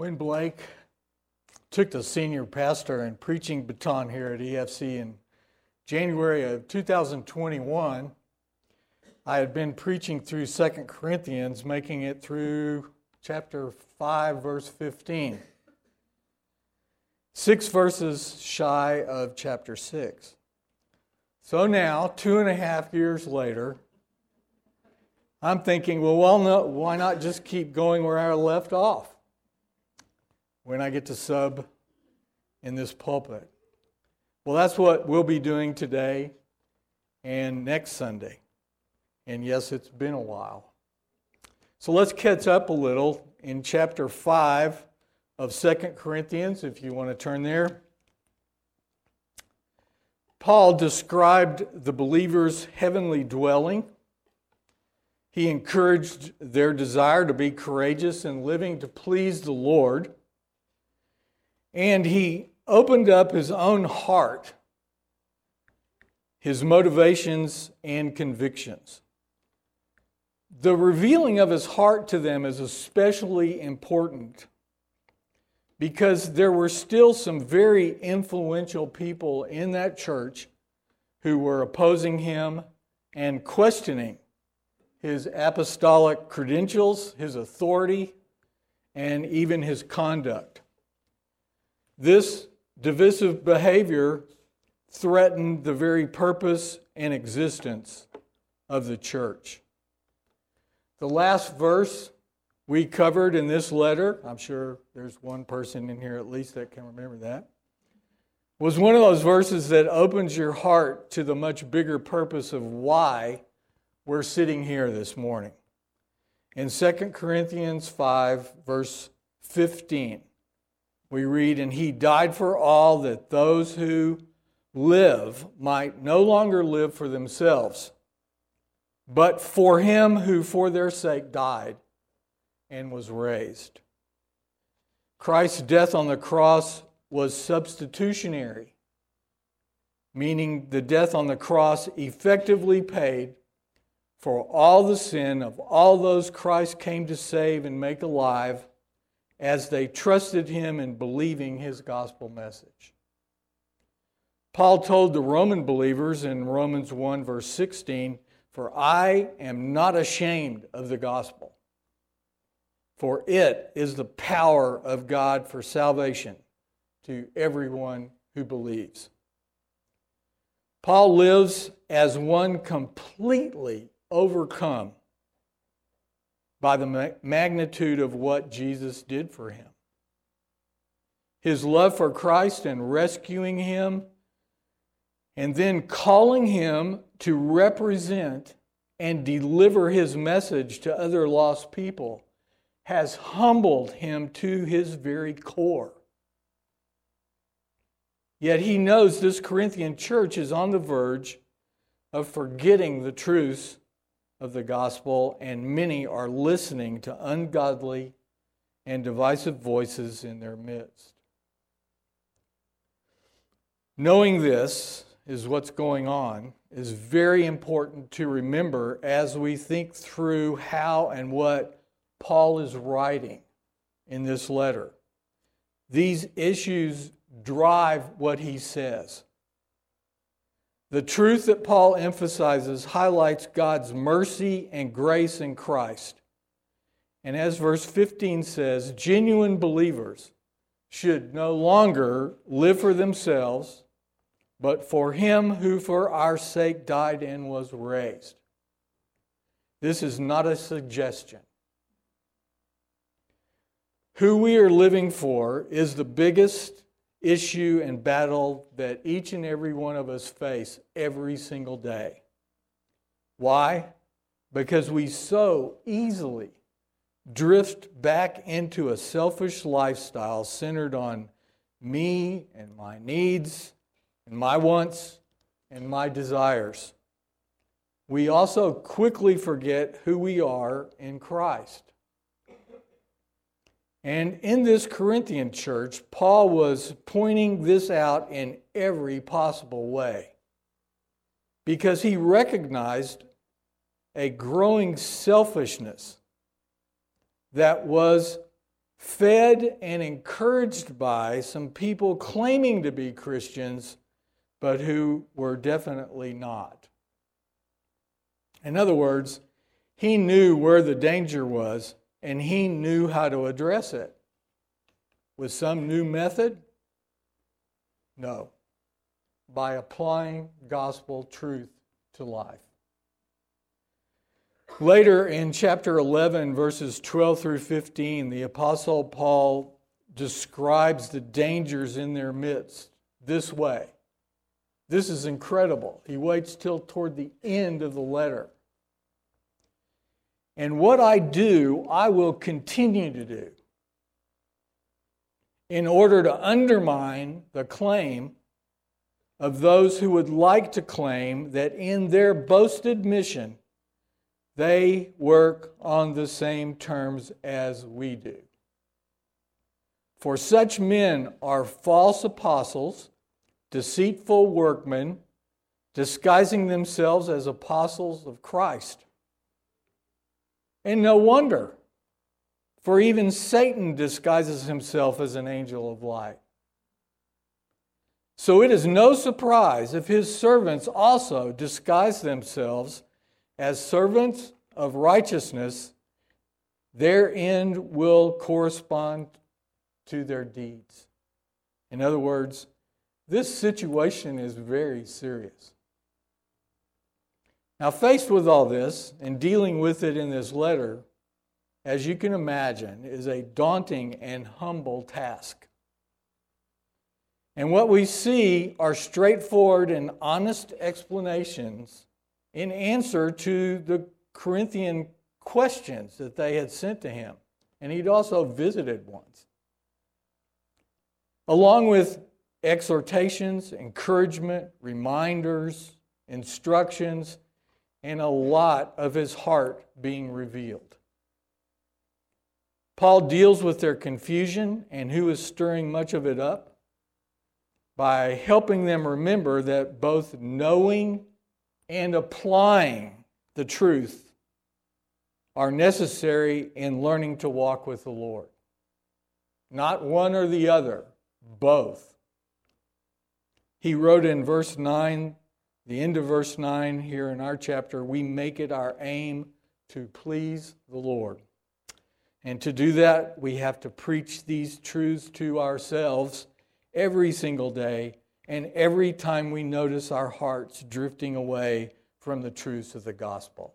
When Blake took the senior pastor and preaching baton here at EFC in January of 2021, I had been preaching through 2 Corinthians, making it through chapter 5, verse 15. Six verses shy of chapter 6. So now, two and a half years later, I'm thinking, well, well no, why not just keep going where I left off when I get to sub in this pulpit? Well, that's what we'll be doing today and next Sunday. And yes, it's been a while. So let's catch up a little in chapter 5 of Second Corinthians, if you want to turn there. Paul described the believer's heavenly dwelling. He encouraged their desire to be courageous in living to please the Lord. And he opened up his own heart, his motivations and convictions. The revealing of his heart to them is especially important because there were still some very influential people in that church who were opposing him and questioning his apostolic credentials, his authority, and even his conduct. This divisive behavior threatened the very purpose and existence of the church. The last verse we covered in this letter, I'm sure there's one person in here at least that can remember that, was one of those verses that opens your heart to the much bigger purpose of why we're sitting here this morning. In 2 Corinthians 5, verse 15, we read, And he died for all that those who live might no longer live for themselves, but for him who for their sake died and was raised. Christ's death on the cross was substitutionary, meaning the death on the cross effectively paid for all the sin of all those Christ came to save and make alive as they trusted him in believing his gospel message. Paul told the Roman believers in Romans 1, verse 16, For I am not ashamed of the gospel for it is the power of God for salvation to everyone who believes. Paul lives as one completely overcome by the magnitude of what Jesus did for him. His love for Christ and rescuing him, and then calling him to represent and deliver his message to other lost people has humbled him to his very core. Yet he knows this Corinthian church is on the verge of forgetting the truths of the gospel, and many are listening to ungodly and divisive voices in their midst. Knowing this is what's going on is very important to remember as we think through how and what Paul is writing in this letter. These issues drive what he says. The truth that Paul emphasizes highlights God's mercy and grace in Christ. And as verse 15 says, genuine believers should no longer live for themselves, but for him who for our sake died and was raised. This is not a suggestion. Who we are living for is the biggest issue and battle that each and every one of us face every single day. Why? Because we so easily drift back into a selfish lifestyle centered on me and my needs and my wants and my desires. We also quickly forget who we are in Christ. And in this Corinthian church, Paul was pointing this out in every possible way because he recognized a growing selfishness that was fed and encouraged by some people claiming to be Christians, but who were definitely not. In other words, he knew where the danger was and he knew how to address it. With some new method? No. By applying gospel truth to life. Later in chapter 11, verses 12 through 15, the Apostle Paul describes the dangers in their midst this way. This is incredible. He waits till toward the end of the letter. And what I do, I will continue to do in order to undermine the claim of those who would like to claim that in their boasted mission, they work on the same terms as we do. For such men are false apostles, deceitful workmen, disguising themselves as apostles of Christ. And no wonder. For even Satan disguises himself as an angel of light. So it is no surprise if his servants also disguise themselves as servants of righteousness, their end will correspond to their deeds. In other words, this situation is very serious. Now, faced with all this and dealing with it in this letter, as you can imagine, is a daunting and humble task. And what we see are straightforward and honest explanations in answer to the Corinthian questions that they had sent to him. And he'd also visited once. Along with exhortations, encouragement, reminders, instructions, and a lot of his heart being revealed. Paul deals with their confusion and who is stirring much of it up by helping them remember that both knowing and applying the truth are necessary in learning to walk with the Lord. Not one or the other, both. He wrote in verse 9, the end of verse 9 here in our chapter, we make it our aim to please the Lord. And to do that, we have to preach these truths to ourselves every single day and every time we notice our hearts drifting away from the truths of the gospel.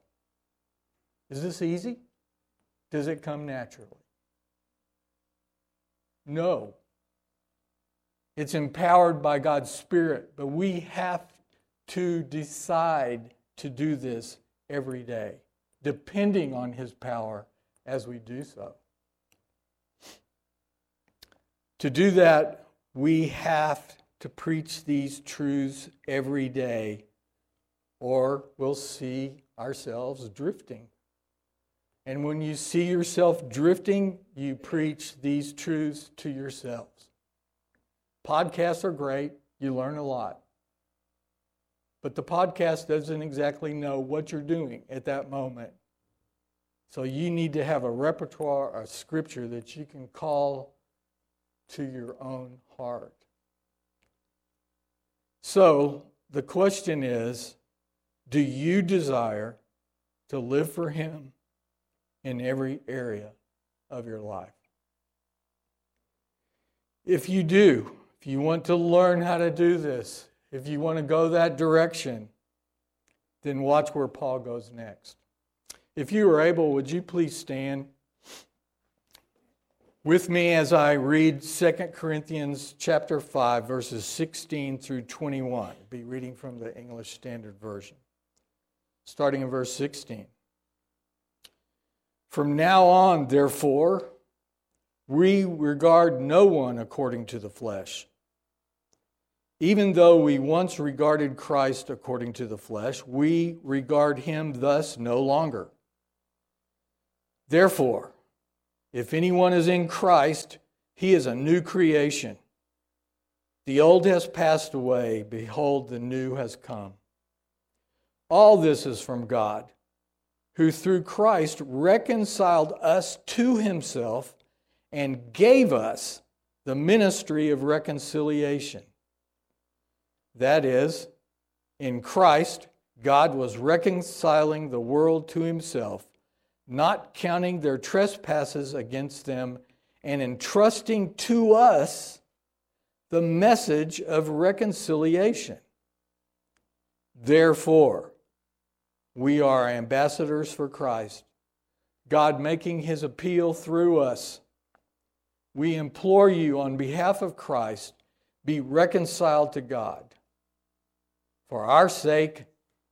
Is this easy? Does it come naturally? No. It's empowered by God's Spirit, but we have to decide to do this every day, depending on His power as we do so. To do that, we have to preach these truths every day, or we'll see ourselves drifting. And when you see yourself drifting, you preach these truths to yourselves. Podcasts are great, you learn a lot. But the podcast doesn't exactly know what you're doing at that moment. So you need to have a repertoire of scripture that you can call to your own heart. So the question is do you desire to live for Him in every area of your life? If you do, if you want to learn how to do this, if you want to go that direction, then watch where Paul goes next. If you are able, would you please stand with me as I read 2 Corinthians chapter 5 verses 16 through 21. I'll be reading from the English Standard Version. Starting in verse 16. From now on, therefore, we regard no one according to the flesh. Even though we once regarded Christ according to the flesh, we regard him thus no longer. Therefore, if anyone is in Christ, he is a new creation. The old has passed away, behold, the new has come. All this is from God, who through Christ reconciled us to himself and gave us the ministry of reconciliation. That is, in Christ, God was reconciling the world to himself, not counting their trespasses against them, and entrusting to us the message of reconciliation. Therefore, we are ambassadors for Christ, God making his appeal through us. We implore you on behalf of Christ, be reconciled to God. For our sake,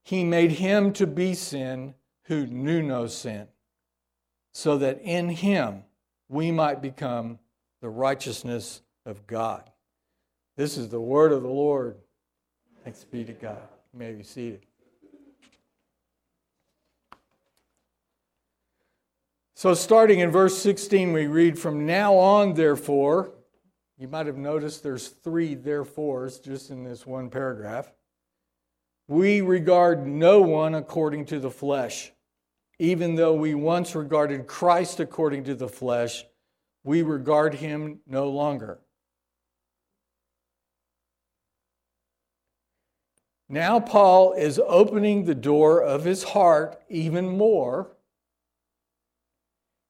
he made him to be sin who knew no sin, so that in him we might become the righteousness of God. This is the word of the Lord. Thanks be to God. You may be seated. So, starting in verse 16, we read, From now on, therefore, you might have noticed there's three therefores just in this one paragraph. We regard no one according to the flesh. Even though we once regarded Christ according to the flesh, we regard him no longer. Now, Paul is opening the door of his heart even more,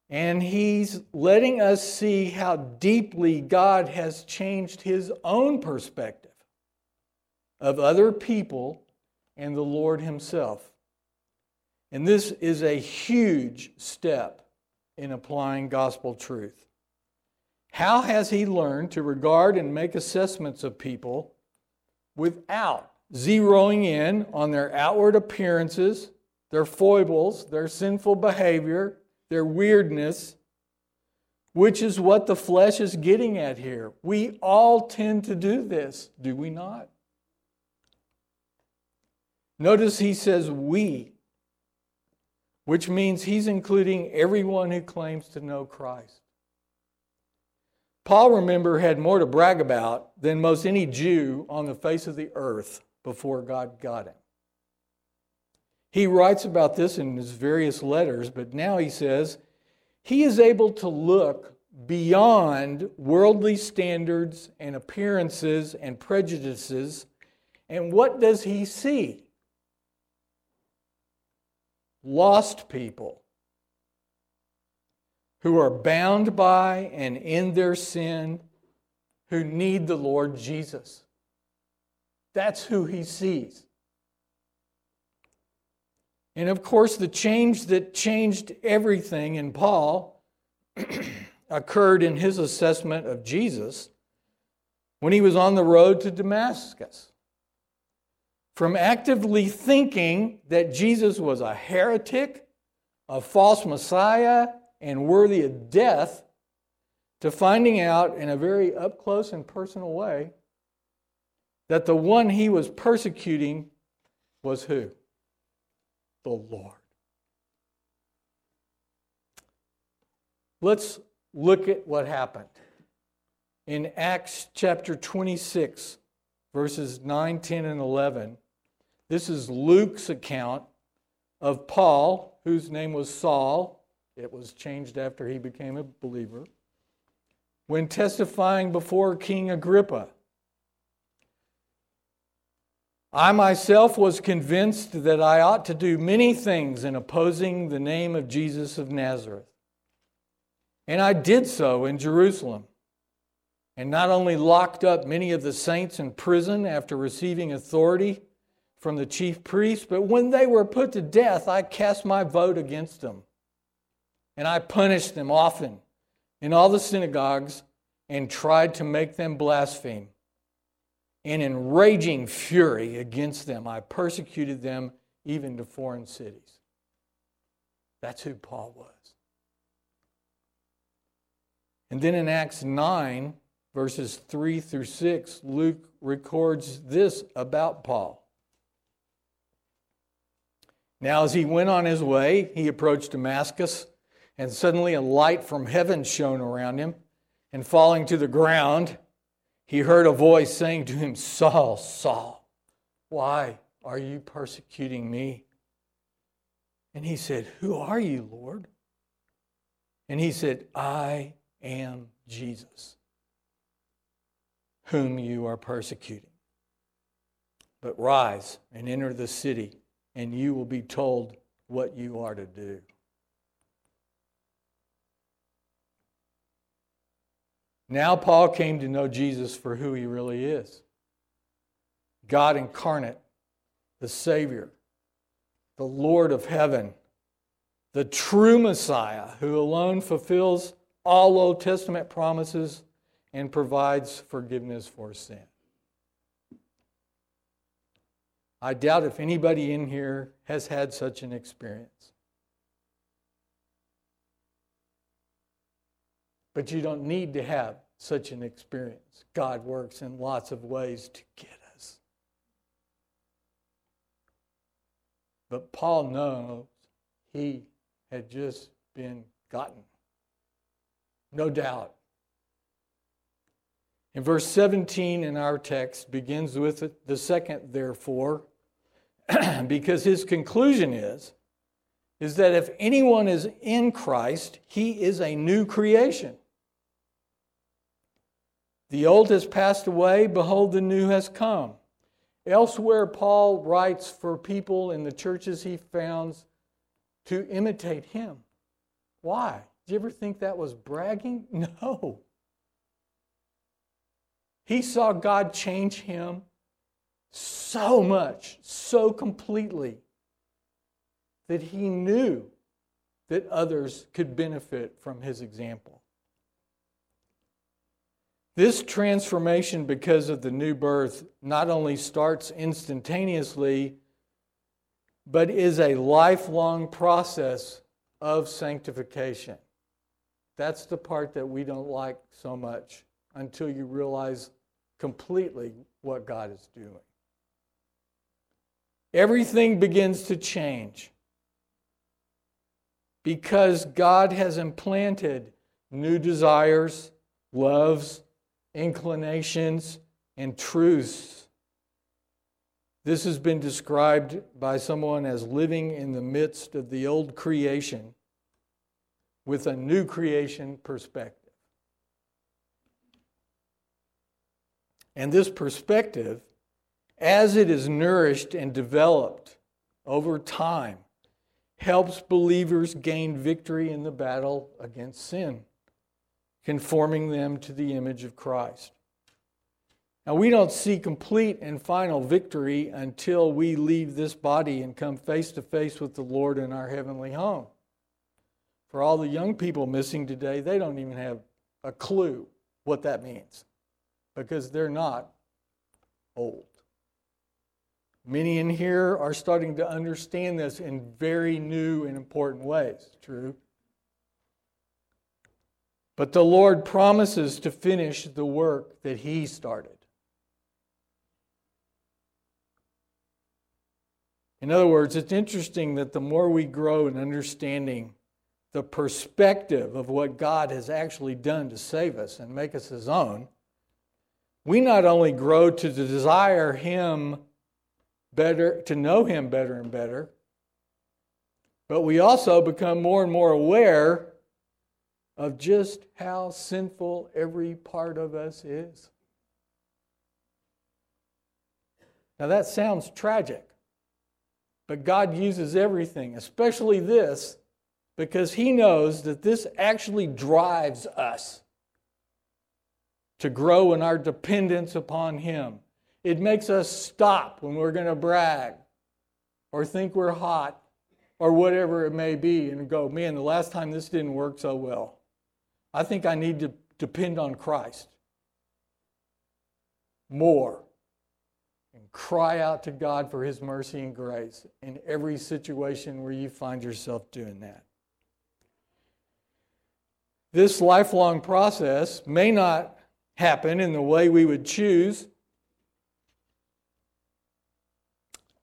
and he's letting us see how deeply God has changed his own perspective of other people and the Lord Himself. And this is a huge step in applying gospel truth. How has he learned to regard and make assessments of people without zeroing in on their outward appearances, their foibles, their sinful behavior, their weirdness, which is what the flesh is getting at here? We all tend to do this, do we not? Notice he says we, which means he's including everyone who claims to know Christ. Paul, remember, had more to brag about than most any Jew on the face of the earth before God got him. He writes about this in his various letters, but now he says he is able to look beyond worldly standards and appearances and prejudices. And what does he see? Lost people who are bound by and in their sin who need the Lord Jesus. That's who he sees. And of course, the change that changed everything in Paul occurred in his assessment of Jesus when he was on the road to Damascus from actively thinking that Jesus was a heretic, a false Messiah, and worthy of death, to finding out in a very up close and personal way that the one he was persecuting was who? The Lord. Let's look at what happened. In Acts chapter 26, verses 9, 10, and 11, this is Luke's account of Paul, whose name was Saul. It was changed after he became a believer. When testifying before King Agrippa, I myself was convinced that I ought to do many things in opposing the name of Jesus of Nazareth. And I did so in Jerusalem, and not only locked up many of the saints in prison after receiving authority from the chief priests, but when they were put to death, I cast my vote against them. And I punished them often in all the synagogues and tried to make them blaspheme. And in raging fury against them, I persecuted them even to foreign cities. That's who Paul was. And then in Acts 9, verses 3 through 6, Luke records this about Paul. Now, as he went on his way, he approached Damascus, and suddenly a light from heaven shone around him. And falling to the ground, he heard a voice saying to him, Saul, Saul, why are you persecuting me? And he said, Who are you, Lord? And he said, I am Jesus, whom you are persecuting. But rise and enter the city, and you will be told what you are to do. Now, Paul came to know Jesus for who he really is God incarnate, the Savior, the Lord of heaven, the true Messiah who alone fulfills all Old Testament promises and provides forgiveness for sin. I doubt if anybody in here has had such an experience. But you don't need to have such an experience. God works in lots of ways to get us. But Paul knows he had just been gotten. No doubt. In verse 17 in our text begins with the second therefore, because his conclusion is, is that if anyone is in Christ, he is a new creation. The old has passed away, behold, the new has come. Elsewhere, Paul writes for people in the churches he founds to imitate him. Why? Did you ever think that was bragging? No. He saw God change him so much, so completely, that he knew that others could benefit from his example. This transformation, because of the new birth, not only starts instantaneously, but is a lifelong process of sanctification. That's the part that we don't like so much until you realize completely what God is doing. Everything begins to change because God has implanted new desires, loves, inclinations, and truths. This has been described by someone as living in the midst of the old creation with a new creation perspective. And this perspective, as it is nourished and developed over time, helps believers gain victory in the battle against sin conforming them to the image of Christ. Now, we don't see complete and final victory until we leave this body and come face to face with the Lord in our heavenly home. For all the young people missing today, they don't even have a clue what that means because they're not old. Many in here are starting to understand this in very new and important ways. True. But the Lord promises to finish the work that He started. In other words, it's interesting that the more we grow in understanding the perspective of what God has actually done to save us and make us His own, we not only grow to desire Him better, to know Him better and better, but we also become more and more aware of just how sinful every part of us is. Now, that sounds tragic, but God uses everything, especially this, because He knows that this actually drives us to grow in our dependence upon Him. It makes us stop when we're going to brag or think we're hot or whatever it may be and go, man, the last time this didn't work so well. I think I need to depend on Christ more and cry out to God for His mercy and grace in every situation where you find yourself doing that. This lifelong process may not happen in the way we would choose,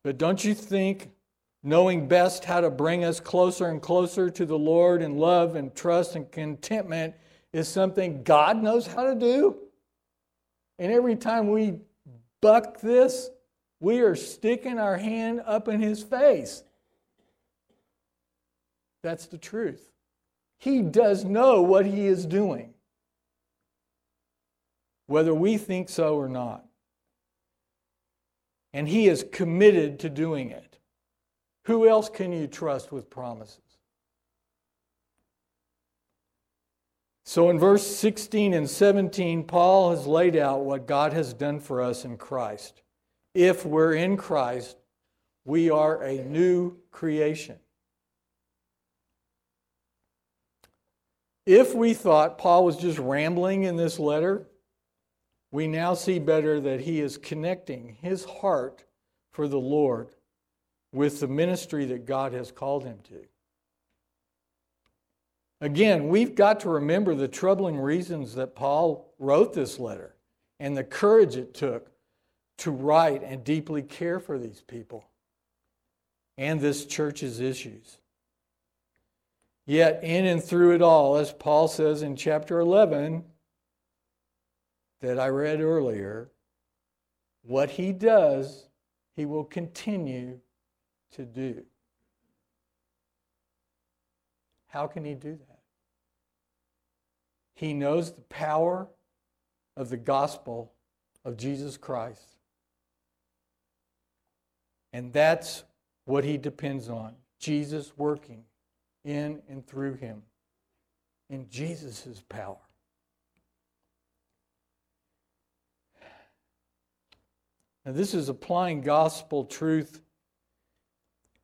but don't you think knowing best how to bring us closer and closer to the Lord in love and trust and contentment is something God knows how to do. And every time we buck this, we are sticking our hand up in His face. That's the truth. He does know what He is doing. whether we think so or not. And He is committed to doing it. Who else can you trust with promises? So in verse 16 and 17, Paul has laid out what God has done for us in Christ. If we're in Christ, we are a new creation. If we thought Paul was just rambling in this letter, we now see better that he is connecting his heart for the Lord with the ministry that God has called him to. Again, we've got to remember the troubling reasons that Paul wrote this letter and the courage it took to write and deeply care for these people and this church's issues. Yet, in and through it all, as Paul says in chapter 11 that I read earlier, what he does, he will continue to do. How can he do that? He knows the power of the gospel of Jesus Christ. And that's what he depends on Jesus working in and through him in Jesus' power. Now, this is applying gospel truth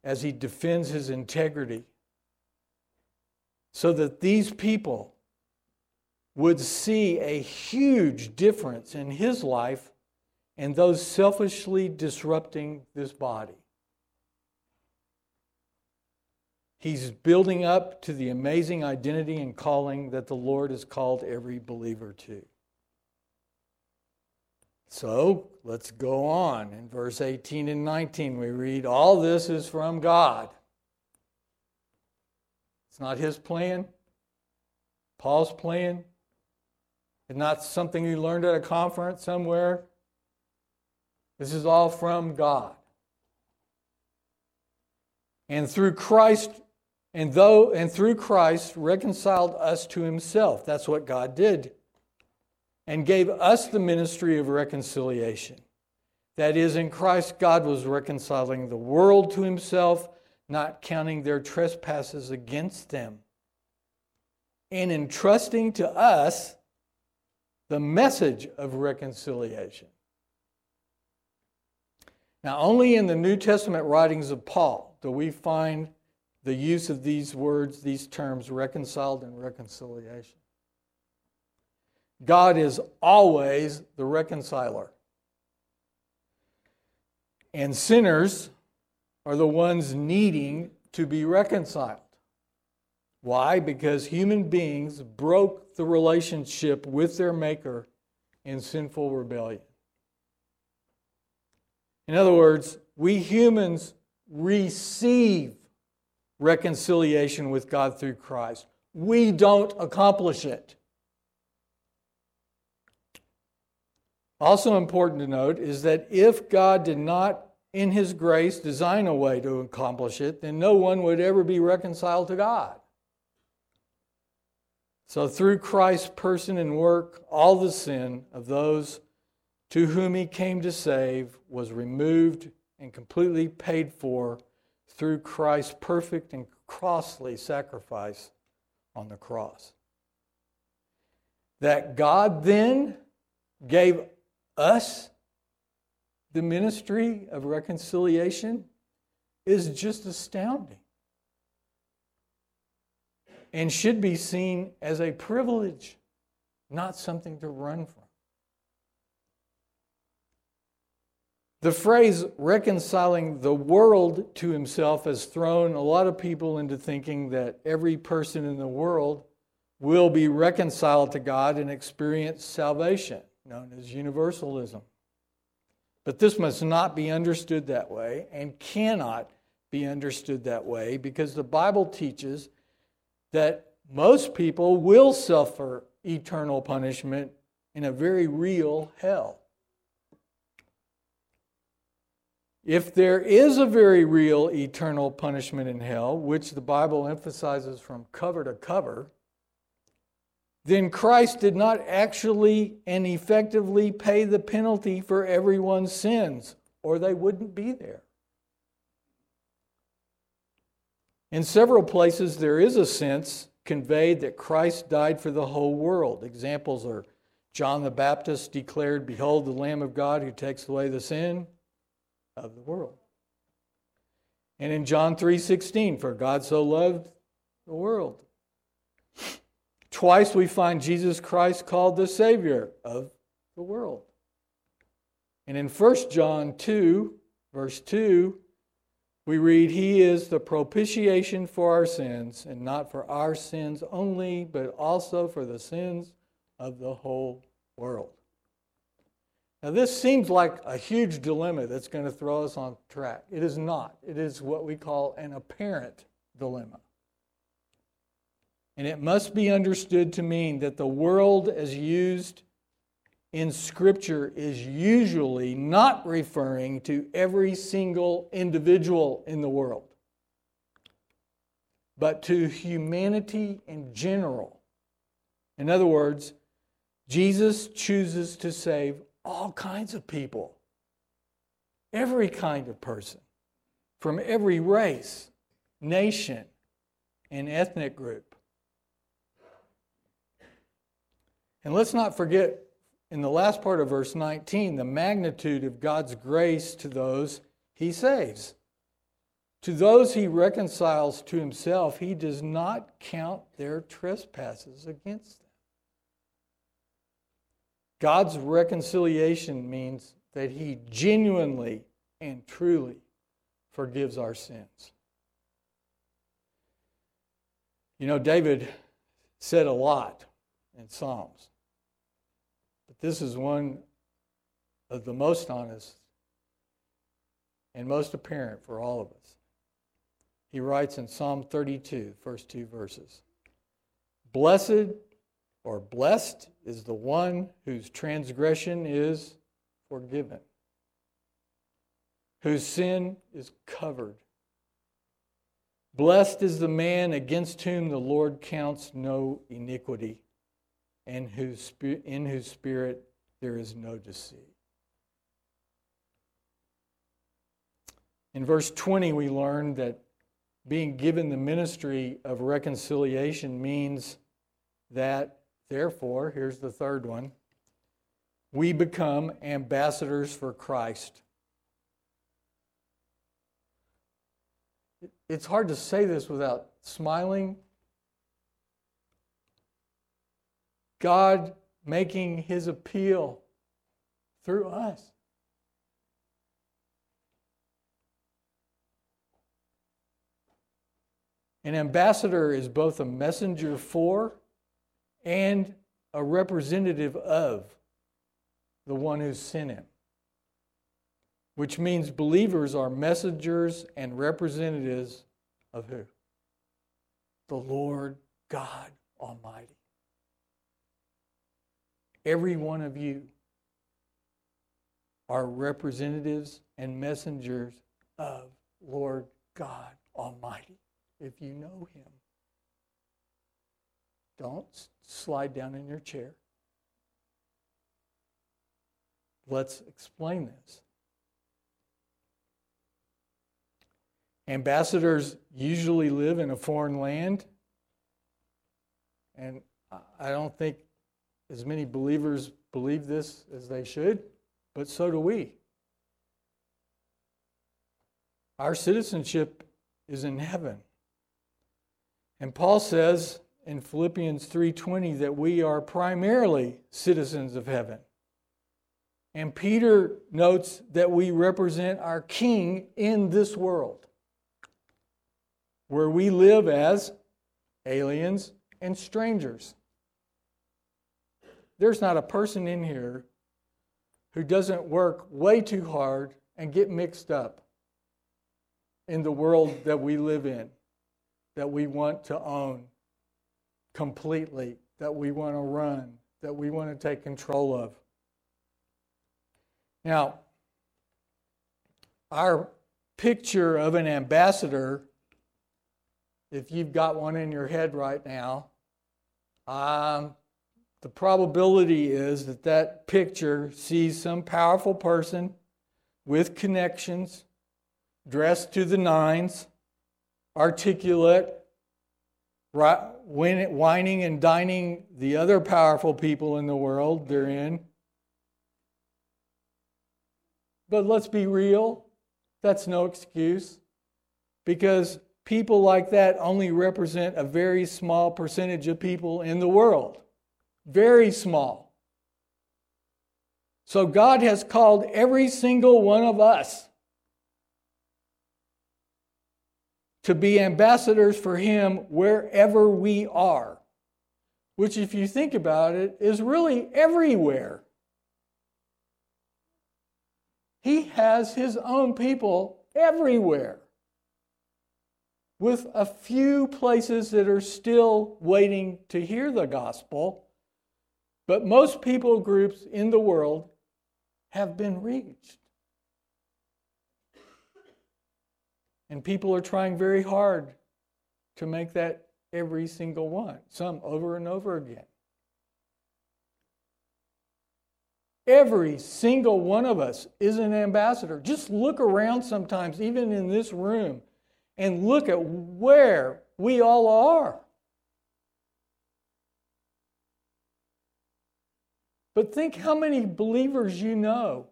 as he defends his integrity so that these people would see a huge difference in his life and those selfishly disrupting this body. He's building up to the amazing identity and calling that the Lord has called every believer to. So let's go on. In verse 18 and 19, we read, All this is from God. It's not his plan, Paul's plan. It's not something he learned at a conference somewhere. This is all from God. And through Christ, and though and through Christ reconciled us to himself. That's what God did. And gave us the ministry of reconciliation. That is, in Christ, God was reconciling the world to himself, not counting their trespasses against them, and entrusting to us the message of reconciliation. Now, only in the New Testament writings of Paul do we find the use of these words, these terms, reconciled and reconciliation. God is always the reconciler. And sinners are the ones needing to be reconciled. Why? Because human beings broke the relationship with their Maker in sinful rebellion. In other words, we humans receive reconciliation with God through Christ. We don't accomplish it. Also important to note is that if God did not, in His grace, design a way to accomplish it, then no one would ever be reconciled to God. So, through Christ's person and work, all the sin of those to whom he came to save was removed and completely paid for through Christ's perfect and costly sacrifice on the cross. That God then gave us the ministry of reconciliation is just astounding and should be seen as a privilege, not something to run from. The phrase reconciling the world to himself has thrown a lot of people into thinking that every person in the world will be reconciled to God and experience salvation, known as universalism. But this must not be understood that way and cannot be understood that way because the Bible teaches that most people will suffer eternal punishment in a very real hell. If there is a very real eternal punishment in hell, which the Bible emphasizes from cover to cover, then Christ did not actually and effectively pay the penalty for everyone's sins, or they wouldn't be there. In several places, there is a sense conveyed that Christ died for the whole world. Examples are John the Baptist declared, Behold the Lamb of God who takes away the sin of the world. And in John 3:16, for God so loved the world Twice we find Jesus Christ called the Savior of the world. And in 1 John 2, verse 2, we read, He is the propitiation for our sins, and not for our sins only, but also for the sins of the whole world. Now, this seems like a huge dilemma that's going to throw us on track. It is not. It is what we call an apparent dilemma. And it must be understood to mean that the world as used in Scripture is usually not referring to every single individual in the world, but to humanity in general. In other words, Jesus chooses to save all kinds of people, every kind of person, from every race, nation, and ethnic group. And let's not forget in the last part of verse 19 the magnitude of God's grace to those he saves. To those he reconciles to himself, he does not count their trespasses against them. God's reconciliation means that he genuinely and truly forgives our sins. You know, David said a lot in Psalms. But this is one of the most honest and most apparent for all of us. He writes in Psalm 32, first two verses Blessed or blessed is the one whose transgression is forgiven, whose sin is covered. Blessed is the man against whom the Lord counts no iniquity and whose, in whose spirit there is no deceit. In verse 20, we learn that being given the ministry of reconciliation means that, therefore, here's the third one we become ambassadors for Christ. It's hard to say this without smiling God making his appeal through us. An ambassador is both a messenger for and a representative of the one who sent him, which means believers are messengers and representatives of who? The Lord God Almighty every one of you are representatives and messengers of Lord God Almighty if you know Him. Don't slide down in your chair. Let's explain this. Ambassadors usually live in a foreign land, and I don't think as many believers believe this as they should, but so do we. Our citizenship is in heaven. And Paul says in Philippians 3:20 that we are primarily citizens of heaven. And Peter notes that we represent our king in this world where we live as aliens and strangers. There's not a person in here who doesn't work way too hard and get mixed up in the world that we live in, that we want to own completely, that we want to run, that we want to take control of. Now, our picture of an ambassador, if you've got one in your head right now, um, the probability is that that picture sees some powerful person with connections, dressed to the nines, articulate, wining and dining the other powerful people in the world they're in. But let's be real, that's no excuse because people like that only represent a very small percentage of people in the world. Very small. So God has called every single one of us to be ambassadors for Him wherever we are, which, if you think about it, is really everywhere. He has His own people everywhere, with a few places that are still waiting to hear the gospel. But most people groups in the world have been reached. And people are trying very hard to make that every single one, some over and over again. Every single one of us is an ambassador. Just look around sometimes, even in this room, and look at where we all are. But think how many believers you know,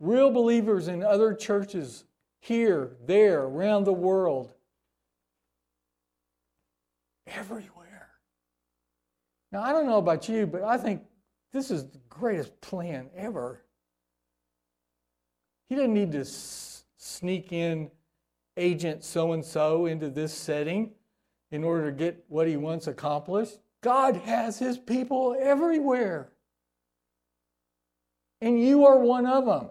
real believers in other churches here, there, around the world, everywhere. Now, I don't know about you, but I think this is the greatest plan ever. He doesn't need to s- sneak in agent so and so into this setting in order to get what he wants accomplished. God has his people everywhere. And you are one of them.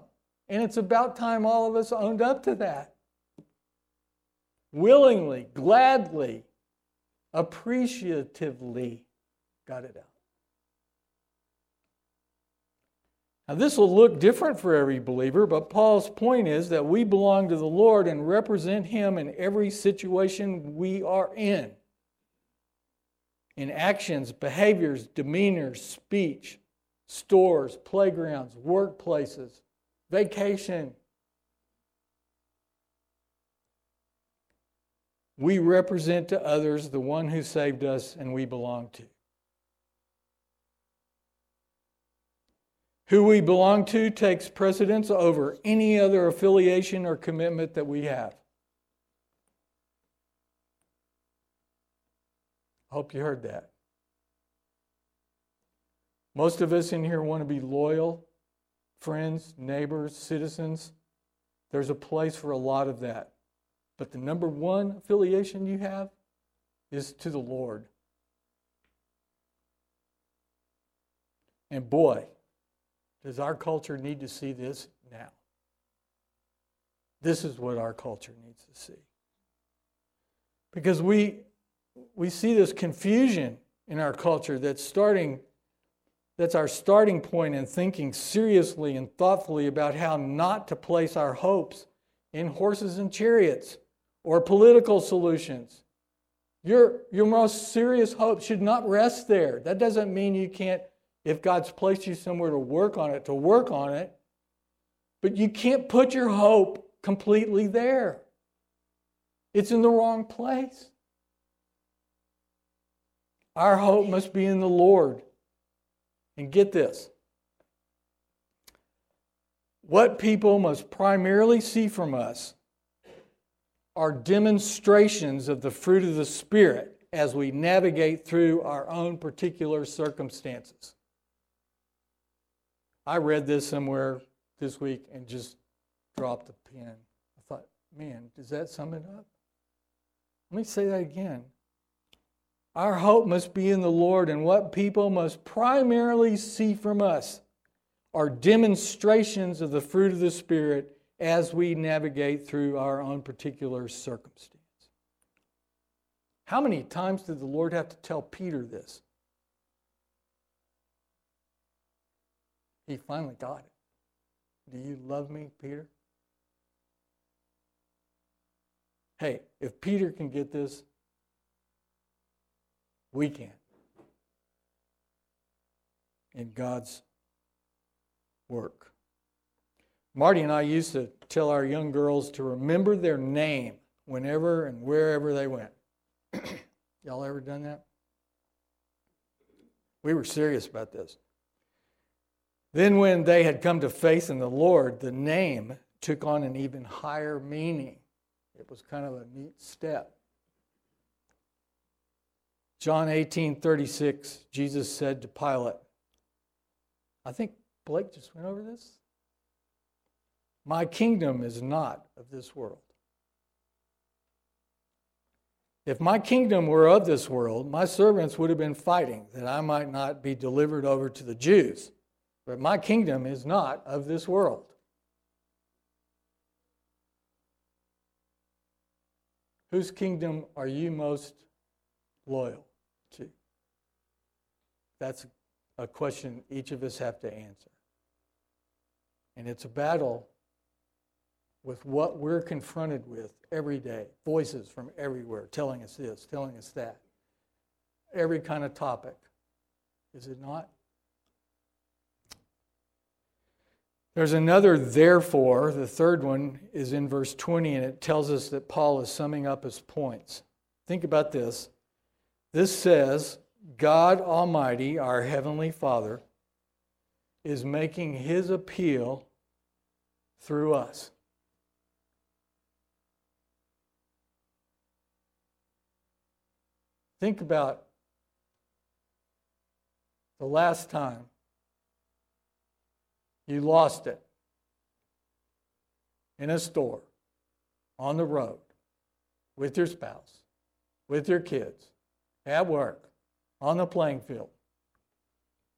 And it's about time all of us owned up to that. Willingly, gladly, appreciatively got it out. Now, this will look different for every believer, but Paul's point is that we belong to the Lord and represent Him in every situation we are in. In actions, behaviors, demeanors, speech, stores, playgrounds, workplaces, vacation. We represent to others the one who saved us and we belong to. Who we belong to takes precedence over any other affiliation or commitment that we have. I hope you heard that. Most of us in here want to be loyal friends, neighbors, citizens. There's a place for a lot of that. But the number one affiliation you have is to the Lord. And boy, does our culture need to see this now. This is what our culture needs to see. Because we, we see this confusion in our culture that's starting that's our starting point in thinking seriously and thoughtfully about how not to place our hopes in horses and chariots or political solutions. Your, your most serious hope should not rest there. That doesn't mean you can't, if God's placed you somewhere to work on it, to work on it. But you can't put your hope completely there. It's in the wrong place. Our hope must be in the Lord. And get this what people must primarily see from us are demonstrations of the fruit of the Spirit as we navigate through our own particular circumstances. I read this somewhere this week and just dropped the pen. I thought, man, does that sum it up? Let me say that again. Our hope must be in the Lord, and what people must primarily see from us are demonstrations of the fruit of the Spirit as we navigate through our own particular circumstance. How many times did the Lord have to tell Peter this? He finally got it. Do you love me, Peter? Hey, if Peter can get this, we can. in God's work. Marty and I used to tell our young girls to remember their name whenever and wherever they went. Y'all ever done that? We were serious about this. Then, when they had come to faith in the Lord, the name took on an even higher meaning. It was kind of a neat step. John 18 36, Jesus said to Pilate, I think Blake just went over this. My kingdom is not of this world. If my kingdom were of this world, my servants would have been fighting that I might not be delivered over to the Jews. But my kingdom is not of this world. Whose kingdom are you most loyal? That's a question each of us have to answer. And it's a battle with what we're confronted with every day voices from everywhere telling us this, telling us that. Every kind of topic. Is it not? There's another therefore. The third one is in verse 20, and it tells us that Paul is summing up his points. Think about this. This says, God Almighty, our Heavenly Father, is making his appeal through us. Think about the last time you lost it in a store, on the road, with your spouse, with your kids, at work, on the playing field.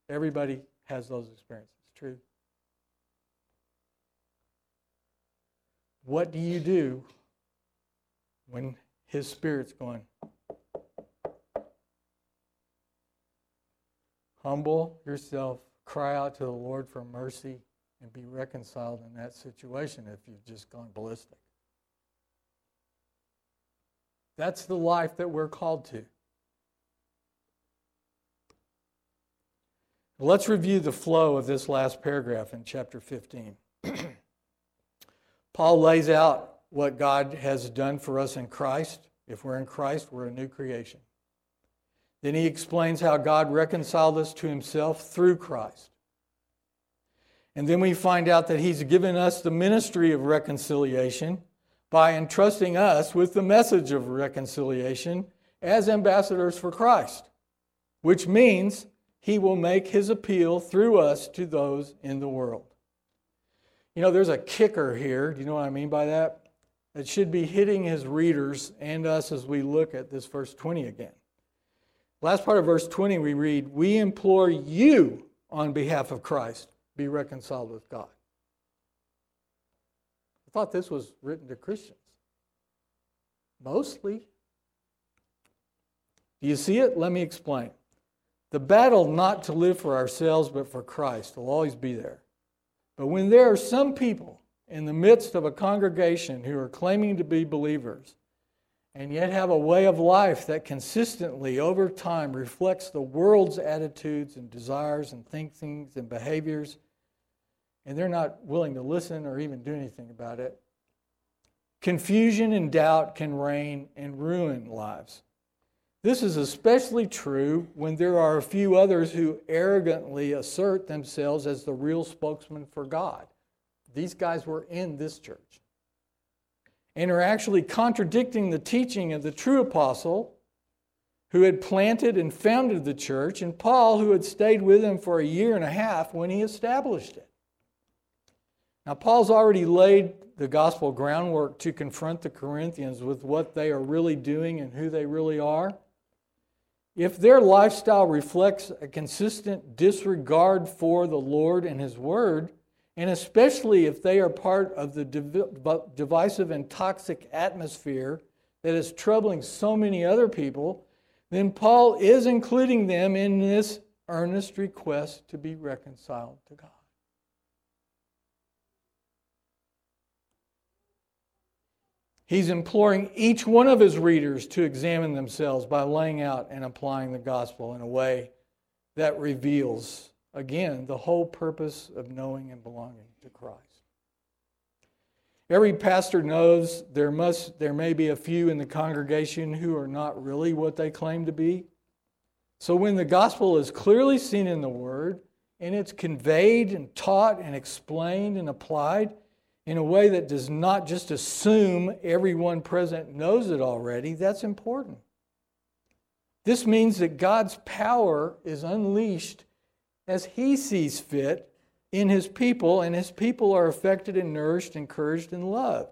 Everybody has those experiences. True. What do you do when his spirit's going, Humble yourself, cry out to the Lord for mercy, and be reconciled in that situation if you've just gone ballistic. That's the life that we're called to. Let's review the flow of this last paragraph in chapter 15. Paul lays out what God has done for us in Christ. If we're in Christ, we're a new creation. Then he explains how God reconciled us to himself through Christ. And then we find out that he's given us the ministry of reconciliation by entrusting us with the message of reconciliation as ambassadors for Christ, which means he will make his appeal through us to those in the world. You know, there's a kicker here. Do you know what I mean by that? It should be hitting his readers and us as we look at this verse 20 again. Last part of verse 20, we read, We implore you on behalf of Christ, be reconciled with God. I thought this was written to Christians. Mostly. Do you see it? Let me explain. The battle not to live for ourselves but for Christ will always be there. But when there are some people in the midst of a congregation who are claiming to be believers and yet have a way of life that consistently over time reflects the world's attitudes and desires and thinkings and behaviors, and they're not willing to listen or even do anything about it. Confusion and doubt can reign and ruin lives. This is especially true when there are a few others who arrogantly assert themselves as the real spokesman for God. These guys were in this church and are actually contradicting the teaching of the true apostle who had planted and founded the church, and Paul, who had stayed with him for a year and a half when he established it. Now, Paul's already laid the gospel groundwork to confront the Corinthians with what they are really doing and who they really are. If their lifestyle reflects a consistent disregard for the Lord and His Word, and especially if they are part of the divisive and toxic atmosphere that is troubling so many other people, then Paul is including them in this earnest request to be reconciled to God. He's imploring each one of his readers to examine themselves by laying out and applying the gospel in a way that reveals Again, the whole purpose of knowing and belonging to Christ. Every pastor knows there must there may be a few in the congregation who are not really what they claim to be. So when the gospel is clearly seen in the word and it's conveyed and taught and explained and applied in a way that does not just assume everyone present knows it already, that's important. This means that God's power is unleashed as He sees fit in His people, and His people are affected and nourished, encouraged, and loved.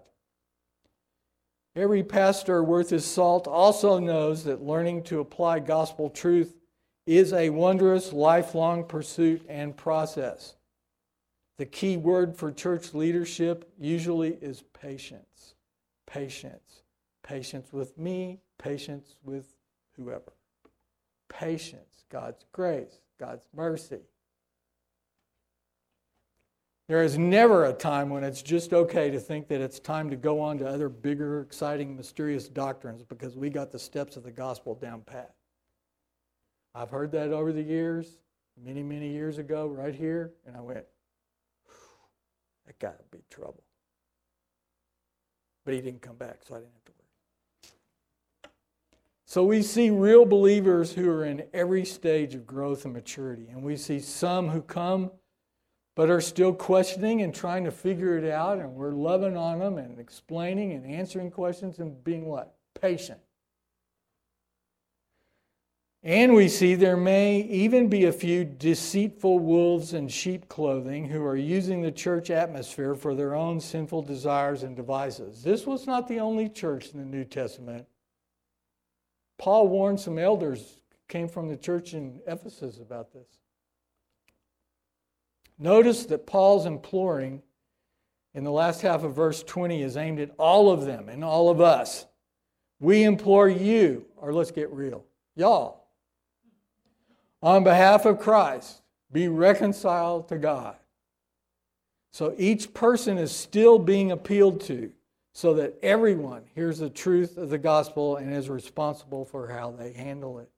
Every pastor worth his salt also knows that learning to apply gospel truth is a wondrous lifelong pursuit and process. The key word for church leadership usually is patience. Patience. Patience with me, patience with whoever patience, God's grace, God's mercy. There is never a time when it's just okay to think that it's time to go on to other bigger, exciting, mysterious doctrines because we got the steps of the gospel down pat. I've heard that over the years, many, many years ago, right here, and I went, that got to be trouble. But he didn't come back, so I didn't have to worry. so we see real believers who are in every stage of growth and maturity. And we see some who come but are still questioning and trying to figure it out. And we're loving on them and explaining and answering questions and being what? Patient. And we see there may even be a few deceitful wolves in sheep clothing who are using the church atmosphere for their own sinful desires and devices. This was not the only church in the New Testament Paul warned some elders, came from the church in Ephesus about this. Notice that Paul's imploring in the last half of verse 20 is aimed at all of them and all of us. We implore you, or let's get real, y'all, on behalf of Christ, be reconciled to God. So each person is still being appealed to so that everyone hears the truth of the gospel and is responsible for how they handle it.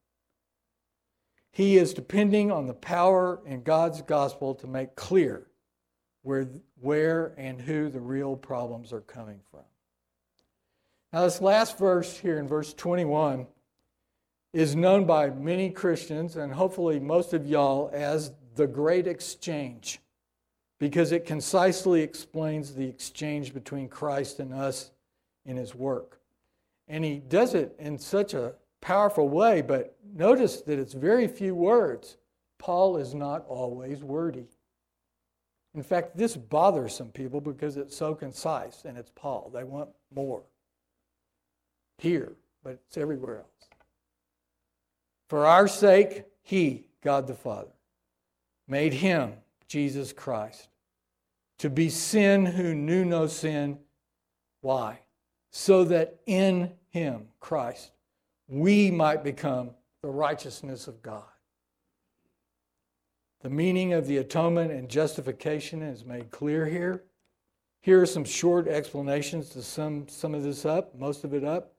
He is depending on the power in God's gospel to make clear where, where and who the real problems are coming from. Now, this last verse here in verse 21 is known by many Christians and hopefully most of y'all as the Great Exchange because it concisely explains the exchange between Christ and us in his work. And he does it in such a powerful way, but notice that it's very few words. Paul is not always wordy. In fact, this bothers some people because it's so concise and it's Paul. They want more here, but it's everywhere else. For our sake, he, God the Father, made him, Jesus Christ, to be sin who knew no sin. Why? So that in him, Christ, we might become the righteousness of God. The meaning of the atonement and justification is made clear here. Here are some short explanations to sum some of this up, most of it up.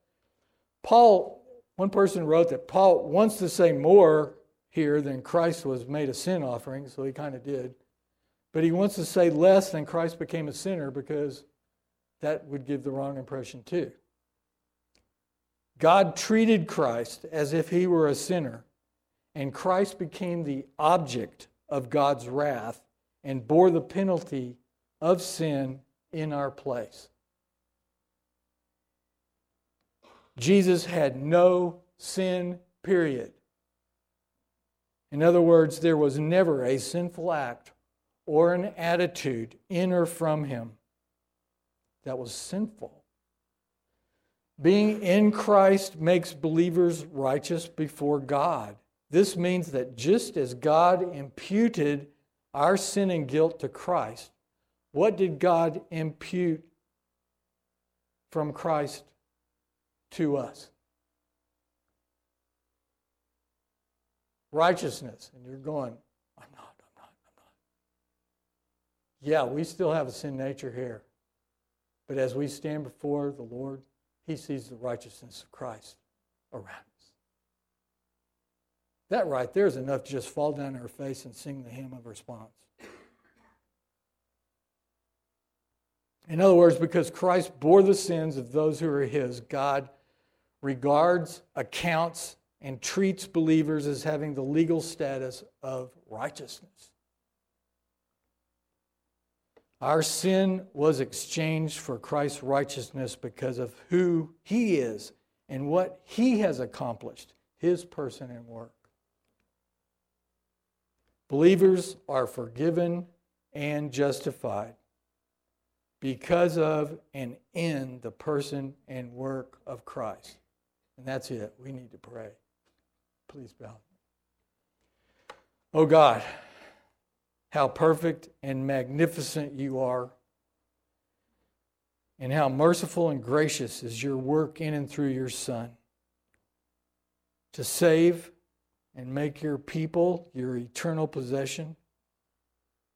Paul, one person wrote that Paul wants to say more here than Christ was made a sin offering, so he kind of did. But he wants to say less than Christ became a sinner because that would give the wrong impression too. God treated Christ as if he were a sinner, and Christ became the object of God's wrath and bore the penalty of sin in our place. Jesus had no sin, period. In other words, there was never a sinful act or an attitude in or from him that was sinful. Being in Christ makes believers righteous before God. This means that just as God imputed our sin and guilt to Christ, what did God impute from Christ to us? Righteousness. And you're going, I'm not, I'm not, I'm not. Yeah, we still have a sin nature here. But as we stand before the Lord, He sees the righteousness of Christ around us. That right there is enough to just fall down on our face and sing the hymn of response. In other words, because Christ bore the sins of those who are his, God regards, accounts, and treats believers as having the legal status of righteousness. Our sin was exchanged for Christ's righteousness because of who he is and what he has accomplished, his person and work. Believers are forgiven and justified because of and in the person and work of Christ. And that's it. We need to pray. Please bow. Oh God, how perfect and magnificent you are, and how merciful and gracious is your work in and through your Son to save and make your people your eternal possession,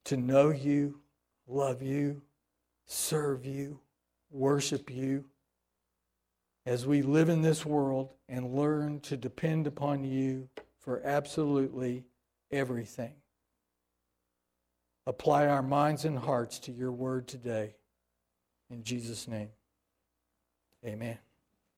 to know you, love you, serve you, worship you as we live in this world and learn to depend upon you for absolutely everything. Apply our minds and hearts to your word today. In Jesus' name, amen.